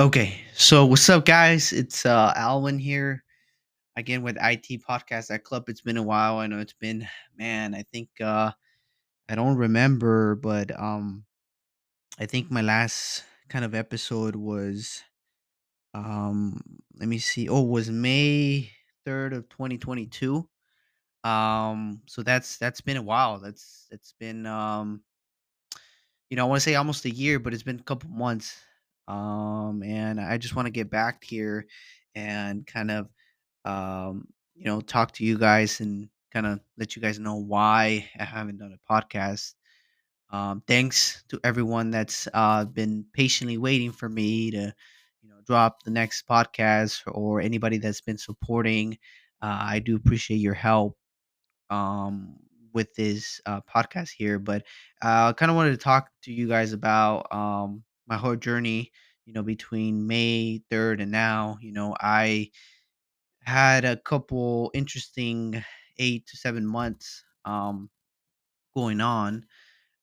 Okay, so what's up, guys? It's uh Alwin here again with IT Podcast at Club. It's been a while. I know it's been, man. I think uh I don't remember, but um I think my last kind of episode was um let me see. Oh, was May third of twenty twenty two. Um, so that's that's been a while. That's that's been um you know I want to say almost a year, but it's been a couple months. Um, and I just want to get back here and kind of um, you know, talk to you guys and kind of let you guys know why I haven't done a podcast. Um, thanks to everyone that's uh, been patiently waiting for me to, you know, drop the next podcast or anybody that's been supporting. Uh, I do appreciate your help um, with this uh, podcast here, but uh, I kind of wanted to talk to you guys about um, my whole journey. You know, between May 3rd and now, you know, I had a couple interesting 8 to 7 months, um, going on.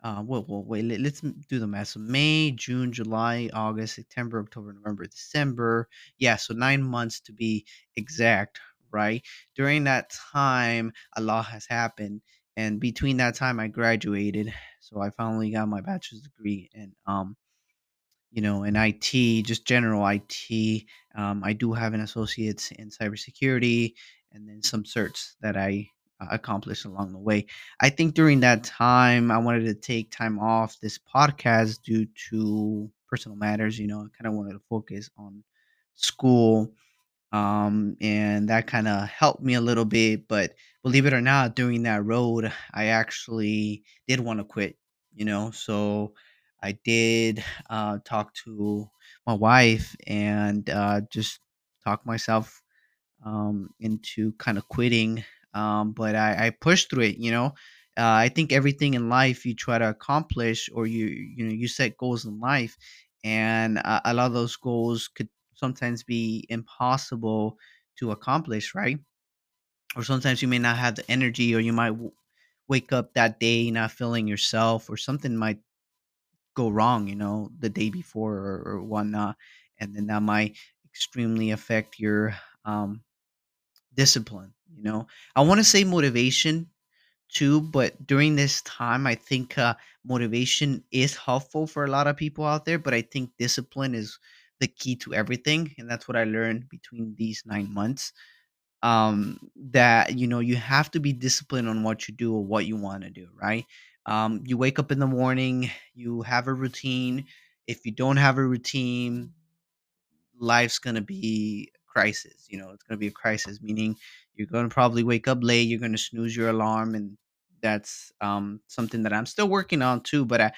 Uh, well, well, wait, let, us do the math. So May, June, July, August, September, October, November, December. Yeah, so nine months to be exact, right? During that time, a lot has happened, and between that time, I graduated. So I finally got my bachelor's degree, and um, you know, in IT, just general IT. Um, I do have an associate's in cybersecurity and then some certs that I uh, accomplished along the way. I think during that time, I wanted to take time off this podcast due to personal matters. You know, I kind of wanted to focus on school um, and that kind of helped me a little bit. But believe it or not, during that road, I actually did want to quit. You know, so I did uh, talk to my wife and uh, just talk myself um, into kind of quitting. Um, but I, I pushed through it. You know, uh, I think everything in life you try to accomplish, or you you know you set goals in life, and uh, a lot of those goals could sometimes be impossible to accomplish, right? Or sometimes you may not have the energy, or you might w- wake up that day not feeling yourself, or something might go wrong, you know, the day before or, or whatnot, and then that might extremely affect your um, discipline. You know, I want to say motivation too, but during this time, I think uh, motivation is helpful for a lot of people out there. But I think discipline is the key to everything, and that's what I learned between these nine months. Um, that you know, you have to be disciplined on what you do or what you want to do. Right? Um, you wake up in the morning, you have a routine. If you don't have a routine, life's gonna be a crisis. You know, it's gonna be a crisis, meaning you're gonna probably wake up late, you're gonna snooze your alarm, and that's um, something that I'm still working on too. But I,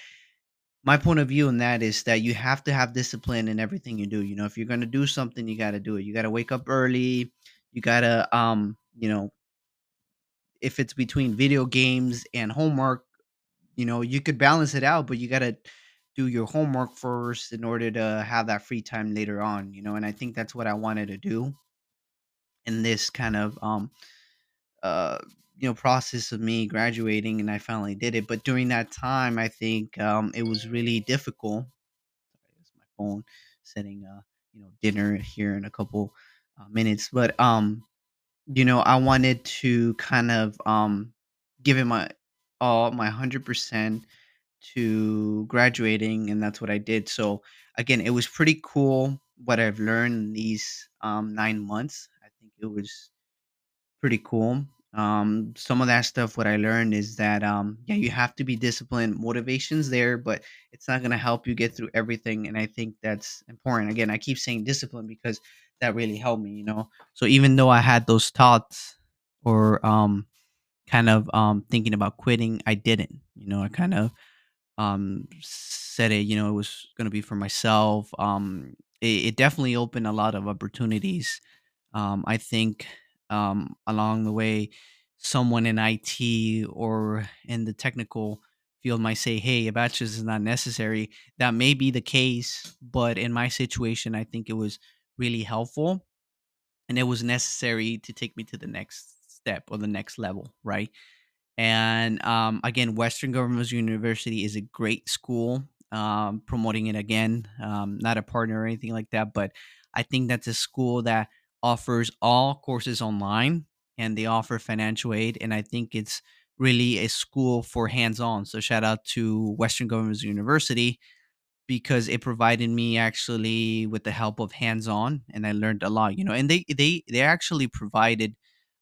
my point of view on that is that you have to have discipline in everything you do. You know, if you're gonna do something, you got to do it. You got to wake up early. You gotta, um, you know, if it's between video games and homework, you know, you could balance it out, but you gotta do your homework first in order to have that free time later on. You know, and I think that's what I wanted to do in this kind of um uh you know process of me graduating and I finally did it but during that time I think um it was really difficult sorry that's my phone setting uh you know dinner here in a couple uh, minutes but um you know I wanted to kind of um give it my all my 100% to graduating and that's what I did so again it was pretty cool what I've learned in these um 9 months I think it was pretty cool. Um, some of that stuff, what I learned is that, um, yeah, you have to be disciplined. Motivation's there, but it's not going to help you get through everything. And I think that's important. Again, I keep saying discipline because that really helped me, you know? So even though I had those thoughts or, um, kind of, um, thinking about quitting, I didn't, you know, I kind of, um, said it, you know, it was going to be for myself. Um, it, it definitely opened a lot of opportunities um, I think um, along the way, someone in IT or in the technical field might say, "Hey, a bachelor's is not necessary." That may be the case, but in my situation, I think it was really helpful and it was necessary to take me to the next step or the next level, right? And um, again, Western Governors University is a great school. um, promoting it again. Um, not a partner or anything like that, but I think that's a school that offers all courses online and they offer financial aid. And I think it's really a school for hands on. So shout out to Western Governors University because it provided me actually with the help of hands on and I learned a lot, you know, and they they they actually provided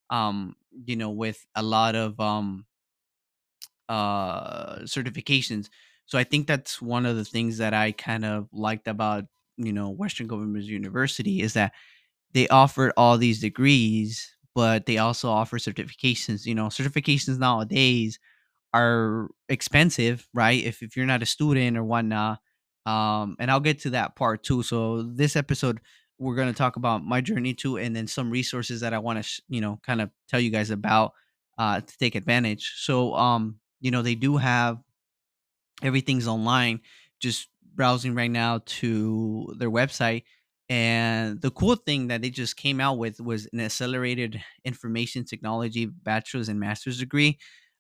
um you know with a lot of um uh certifications. So I think that's one of the things that I kind of liked about, you know, Western Governors University is that they offered all these degrees, but they also offer certifications. You know, certifications nowadays are expensive, right? If if you're not a student or whatnot. Um, and I'll get to that part too. So this episode, we're gonna talk about my journey too, and then some resources that I want to, you know, kind of tell you guys about uh, to take advantage. So, um, you know, they do have everything's online. Just browsing right now to their website. And the cool thing that they just came out with was an accelerated information technology bachelor's and master's degree.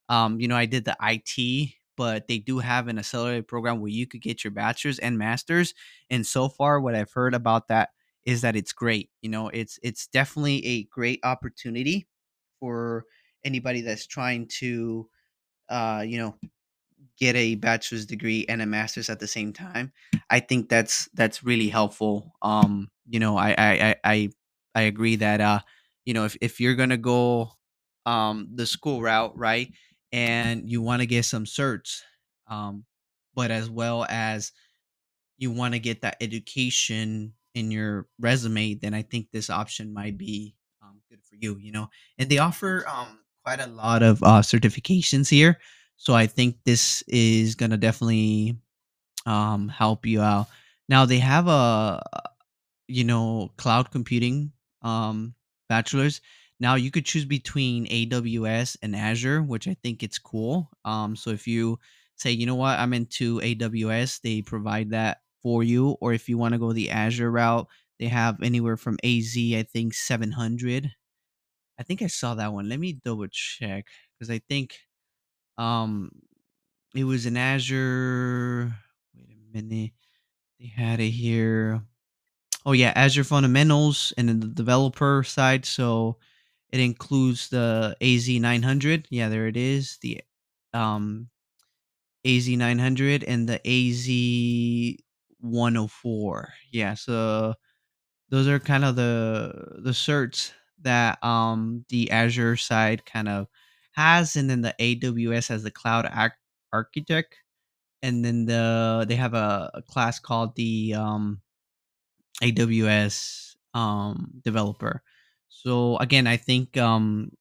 Um, you know, I did the IT, but they do have an accelerated program where you could get your bachelor's and master's. And so far, what I've heard about that is that it's great. You know, it's it's definitely a great opportunity for anybody that's trying to uh, you know, get a bachelor's degree and a master's at the same time. I think that's that's really helpful. Um, you know, I I I I, agree that uh, you know, if if you're gonna go um the school route, right, and you want to get some certs, um, but as well as you want to get that education in your resume, then I think this option might be um, good for you. You know, and they offer um, quite a lot of uh, certifications here, so I think this is gonna definitely um, help you out. Now they have a you know, cloud computing um bachelor's. Now you could choose between AWS and Azure, which I think it's cool. Um so if you say, you know what, I'm into AWS, they provide that for you or if you want to go the Azure route, they have anywhere from AZ I think 700. I think I saw that one. Let me double check cuz I think um it was an Azure. Wait a minute. They had it here. Oh yeah, Azure Fundamentals and then the developer side. So it includes the AZ900. Yeah, there it is. The um AZ900 and the AZ104. Yeah, so those are kind of the the certs that um the Azure side kind of has and then the AWS has the cloud arch- architect and then the they have a, a class called the um AWS um, developer. So again, I think um,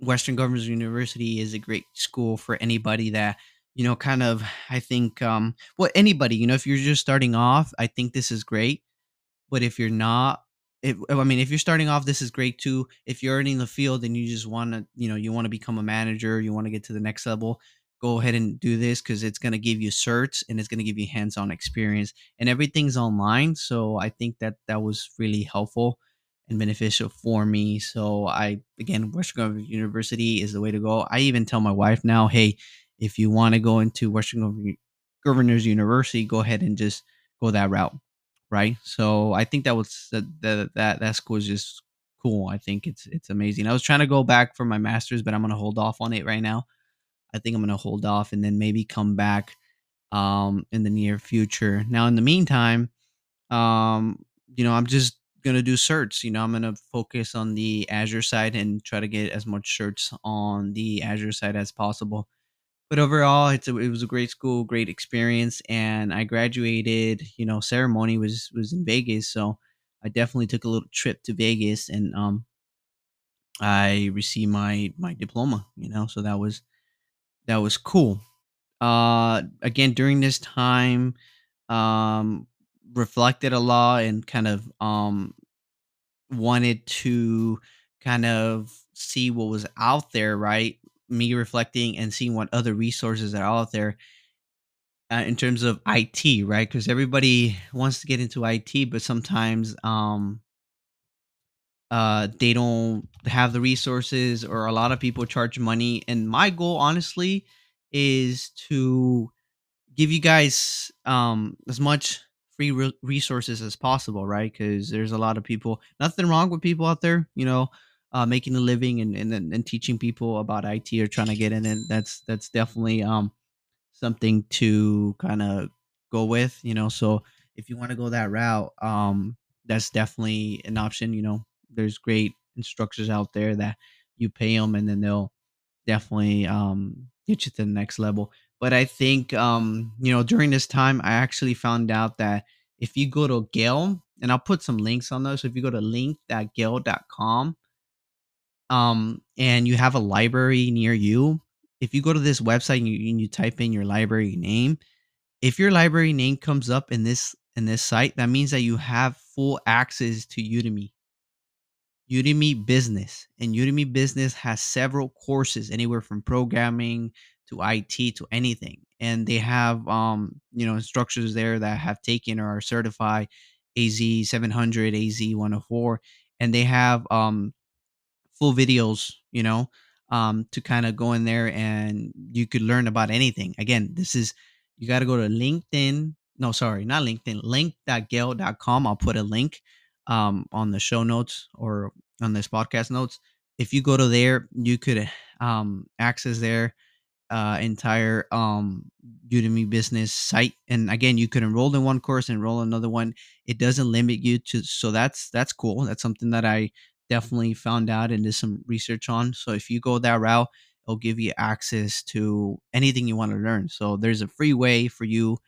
Western Governors University is a great school for anybody that you know, kind of. I think um, well, anybody you know, if you're just starting off, I think this is great. But if you're not, if I mean, if you're starting off, this is great too. If you're in the field and you just want to, you know, you want to become a manager, you want to get to the next level, go ahead and do this because it's going to give you certs and it's going to give you hands-on experience and everything's online. So I think that that was really helpful and beneficial for me. So I, again, Western University is the way to go. I even tell my wife now, hey, if you want to go into Western Governors University, go ahead and just go that route right? So I think that was that that that, school is just cool. I think it's it's amazing. I was trying to go back for my masters, but I'm gonna hold off on it right now. I think I'm gonna hold off and then maybe come back um in the near future. Now in the meantime, um, you know, I'm just gonna do certs. You know, I'm gonna focus on the Azure side and try to get as much certs on the Azure side as possible but overall it's a, it was a great school great experience and i graduated you know ceremony was was in vegas so i definitely took a little trip to vegas and um i received my my diploma you know so that was that was cool. Uh again during this time um reflected a lot and kind of um wanted to kind of see what was out there right me reflecting and seeing what other resources are out there uh, in terms of IT, right? Because everybody wants to get into IT, but sometimes um, uh, they don't have the resources, or a lot of people charge money. And my goal, honestly, is to give you guys um as much free re- resources as possible, right? Because there's a lot of people. Nothing wrong with people out there, you know, uh, making a living and, and and teaching people about IT or trying to get in it. That's that's definitely um something to kind of go with, you know. So if you want to go that route, um, that's definitely an option. You know, there's great instructors out there that you pay them and then they'll definitely um get you to the next level. But I think um, you know, during this time I actually found out that if you go to Gale, and I'll put some links on those. So if you go to link.gale.com um, and you have a library near you, if you go to this website and you, and you type in your library name, if your library name comes up in this in this site, that means that you have full access to Udemy. Udemy Business. And Udemy Business has several courses, anywhere from programming to IT to anything. And they have um, you know, instructors there that have taken or are certified AZ 700, AZ 104, and they have um full videos, you know, um, to kind of go in there and you could learn about anything. Again, this is you got to go to LinkedIn. No, sorry, not LinkedIn. Link.gale.com. I'll put a link um, on the show notes or on this podcast notes. If you go to there, you could um, access their uh, entire um, Udemy business site. And again, you could enroll in one course, and enroll another one. It doesn't limit you to. So that's that's cool. That's something that I definitely found out and did some research on. So if you go that route, it'll give you access to anything you want to learn. So there's a free way for you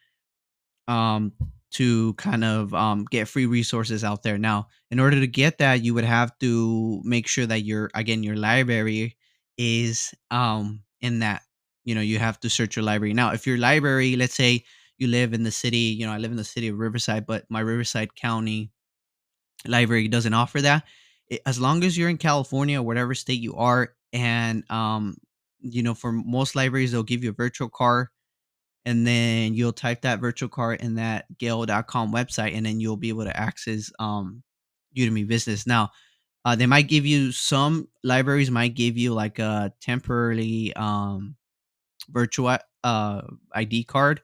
um, to kind of um, get free resources out there. Now, in order to get that, you would have to make sure that your again your library is um, in that. You know, you have to search your library. Now, if your library, let's say you live in the city, you know, I live in the city of Riverside, but my Riverside County library doesn't offer that. It, as long as you're in California or whatever state you are, and um, you know, for most libraries, they'll give you a virtual card and then you'll type that virtual card in that gale.com website and then you'll be able to access um udemy business. Now uh, they might give you some libraries might give you like a temporarily um virtual uh id card.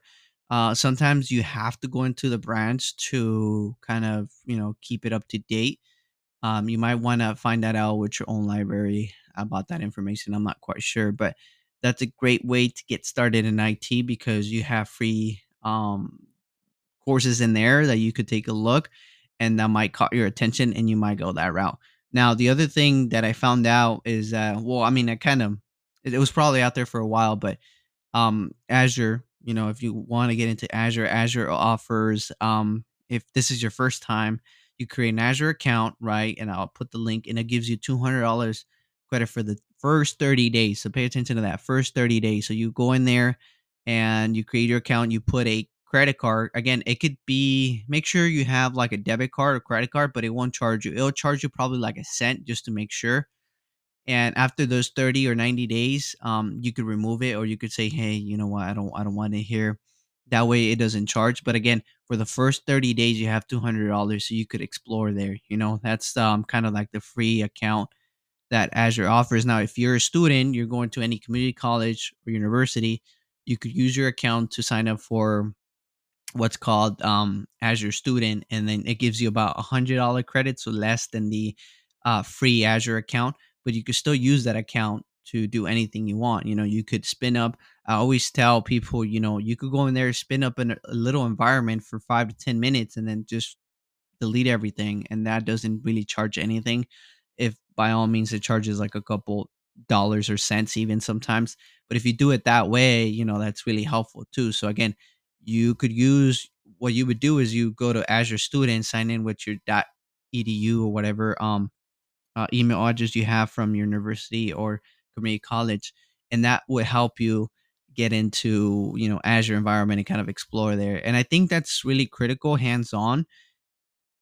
Uh sometimes you have to go into the branch to kind of you know keep it up to date um, you might want to find that out with your own library about that information. I'm not quite sure, but that's a great way to get started in IT because you have free um, courses in there that you could take a look and that might caught your attention and you might go that route. Now, the other thing that I found out is that, well, I mean, I kind of, it, it was probably out there for a while, but um, Azure, you know, if you want to get into Azure, Azure offers, um, if this is your first time, you create an Azure account, right? And I'll put the link and it gives you $200 credit for the first 30 days. So pay attention to that first 30 days. So you go in there and you create your account, you put a credit card. Again, it could be make sure you have like a debit card or credit card, but it won't charge you. It'll charge you probably like a cent just to make sure. And after those 30 or 90 days, um, you could remove it or you could say, hey, you know what, I don't I don't want it here. That way it doesn't charge. But again, for the first 30 days, you have $200 so you could explore there. You know, that's um, kind of like the free account that Azure offers. Now, if you're a student, you're going to any community college or university, you could use your account to sign up for what's called um, Azure Student, and then it gives you about a hundred dollar credit, so less than the uh, free Azure account. But you could still use that account to do anything you want. You know, you could spin up. I always tell people, you know, you could go in there, spin up in a little environment for five to ten minutes, and then just delete everything, and that doesn't really charge anything. If by all means it charges like a couple dollars or cents even sometimes but if you do it that way you know that's really helpful too so again you could use what you would do is you go to azure student sign in with your edu or whatever um uh, email address you have from your university or community college and that would help you get into you know azure environment and kind of explore there and i think that's really critical hands on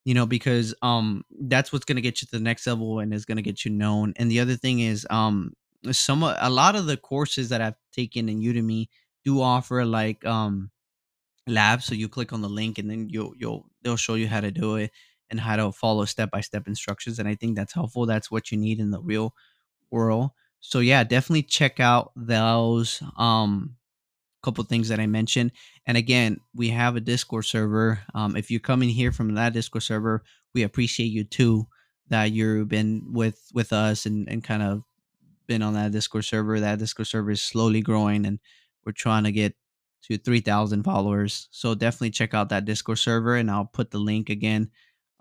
you know because um that's what's going to get you to the next level and is going to get you known and the other thing is um some a lot of the courses that i've taken in udemy do offer like um labs so you click on the link and then you'll you'll they'll show you how to do it and how to follow step by step instructions and i think that's helpful that's what you need in the real world so yeah definitely check out those um couple things that I mentioned. And again, we have a Discord server. Um, if you're coming here from that Discord server, we appreciate you too that you've been with with us and and kind of been on that Discord server. That Discord server is slowly growing, and we're trying to get to 3,000 followers. So definitely check out that Discord server, and I'll put the link again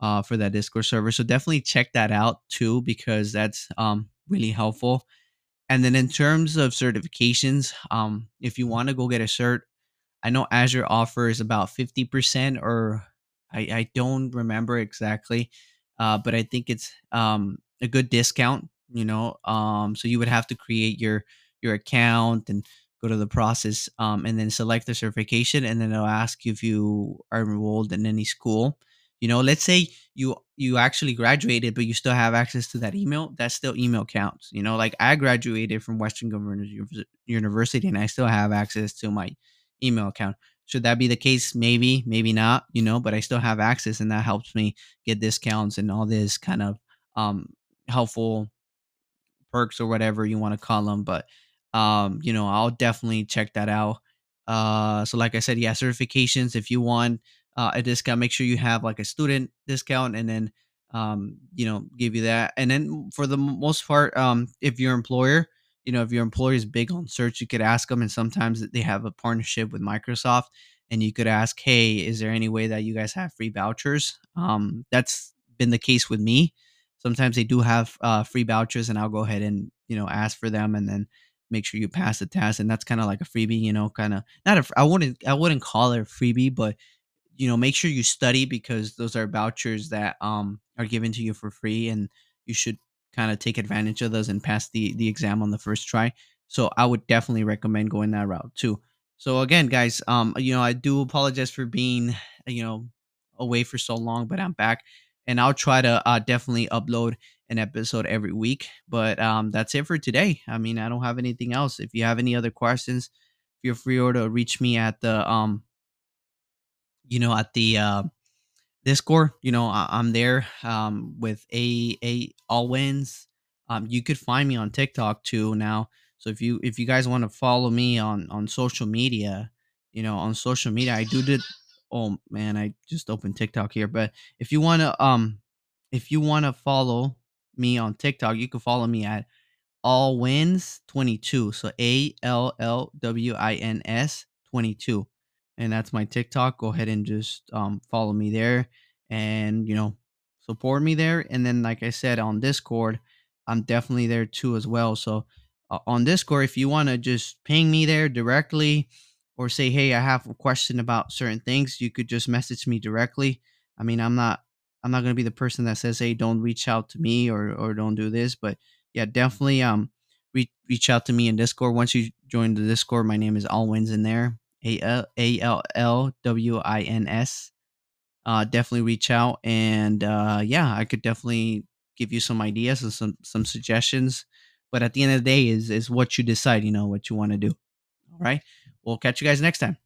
uh, for that Discord server. So definitely check that out too, because that's um, really helpful. And then in terms of certifications, um, if you want to go get a cert, I know Azure offers about 50% or I, I don't remember exactly, uh, but I think it's um, a good discount, you know. Um, so you would have to create your your account and go to the process um, and then select the certification and then it'll ask you if you are enrolled in any school you know let's say you you actually graduated but you still have access to that email that still email counts you know like i graduated from western governors university and i still have access to my email account. Should that be the case maybe maybe not you know but i still have access and that helps me get discounts and all this kind of um helpful perks or whatever you want to call them but um you know i'll definitely check that out. Uh so like i said yeah certifications if you want uh, a discount make sure you have like a student discount and then um you know give you that. And then for the most part um if your employer you know if your employer is big on search you could ask them and sometimes they have a partnership with microsoft and you could ask hey is there any way that you guys have free vouchers? Um that's been the case with me. Sometimes they do have uh, free vouchers and i'll go ahead and you know ask for them and then make sure you pass the test and that's kind of like a freebie you know kind of not a i wouldn't i wouldn't call it a freebie but you know make sure you study because those are vouchers that um are given to you for free and you should kind of take advantage of those and pass the the exam on the first try so i would definitely recommend going that route too so again guys um you know i do apologize for being you know away for so long but i'm back and I'll try to uh, definitely upload an episode every week. But um, that's it for today. I mean, I don't have anything else. If you have any other questions, feel free to reach me at the um, you know, at the uh, Discord. You know, I- am there um with a a Allwins. Um, you could find me on TikTok too now. So if you if you guys want to follow me on on social media, you know, on social media, I do did oh man, I just opened TikTok here. But if you wanna um if you wanna follow me on TikTok, you can follow me at Allwins 22. So A L L W I N S 22. And that's my TikTok. Go ahead and just um follow me there and you know support me there. And then like I said on Discord, I'm definitely there too as well. So uh, on Discord, if you want to just ping me there directly or say, hey, I have a question about certain things, you could just message me directly. I mean, I'm not I'm not gonna be the person that says, hey, don't reach out to me or or don't do this, but yeah, definitely um reach reach out to me in Discord. Once you join the Discord, my name is Allwins in there. A L A L L W I N S. Uh, definitely reach out and uh, yeah, I could definitely give you some ideas and some some suggestions. But at the end of the day, is is what you decide. You know what you want to do. All right. We'll catch you guys next time.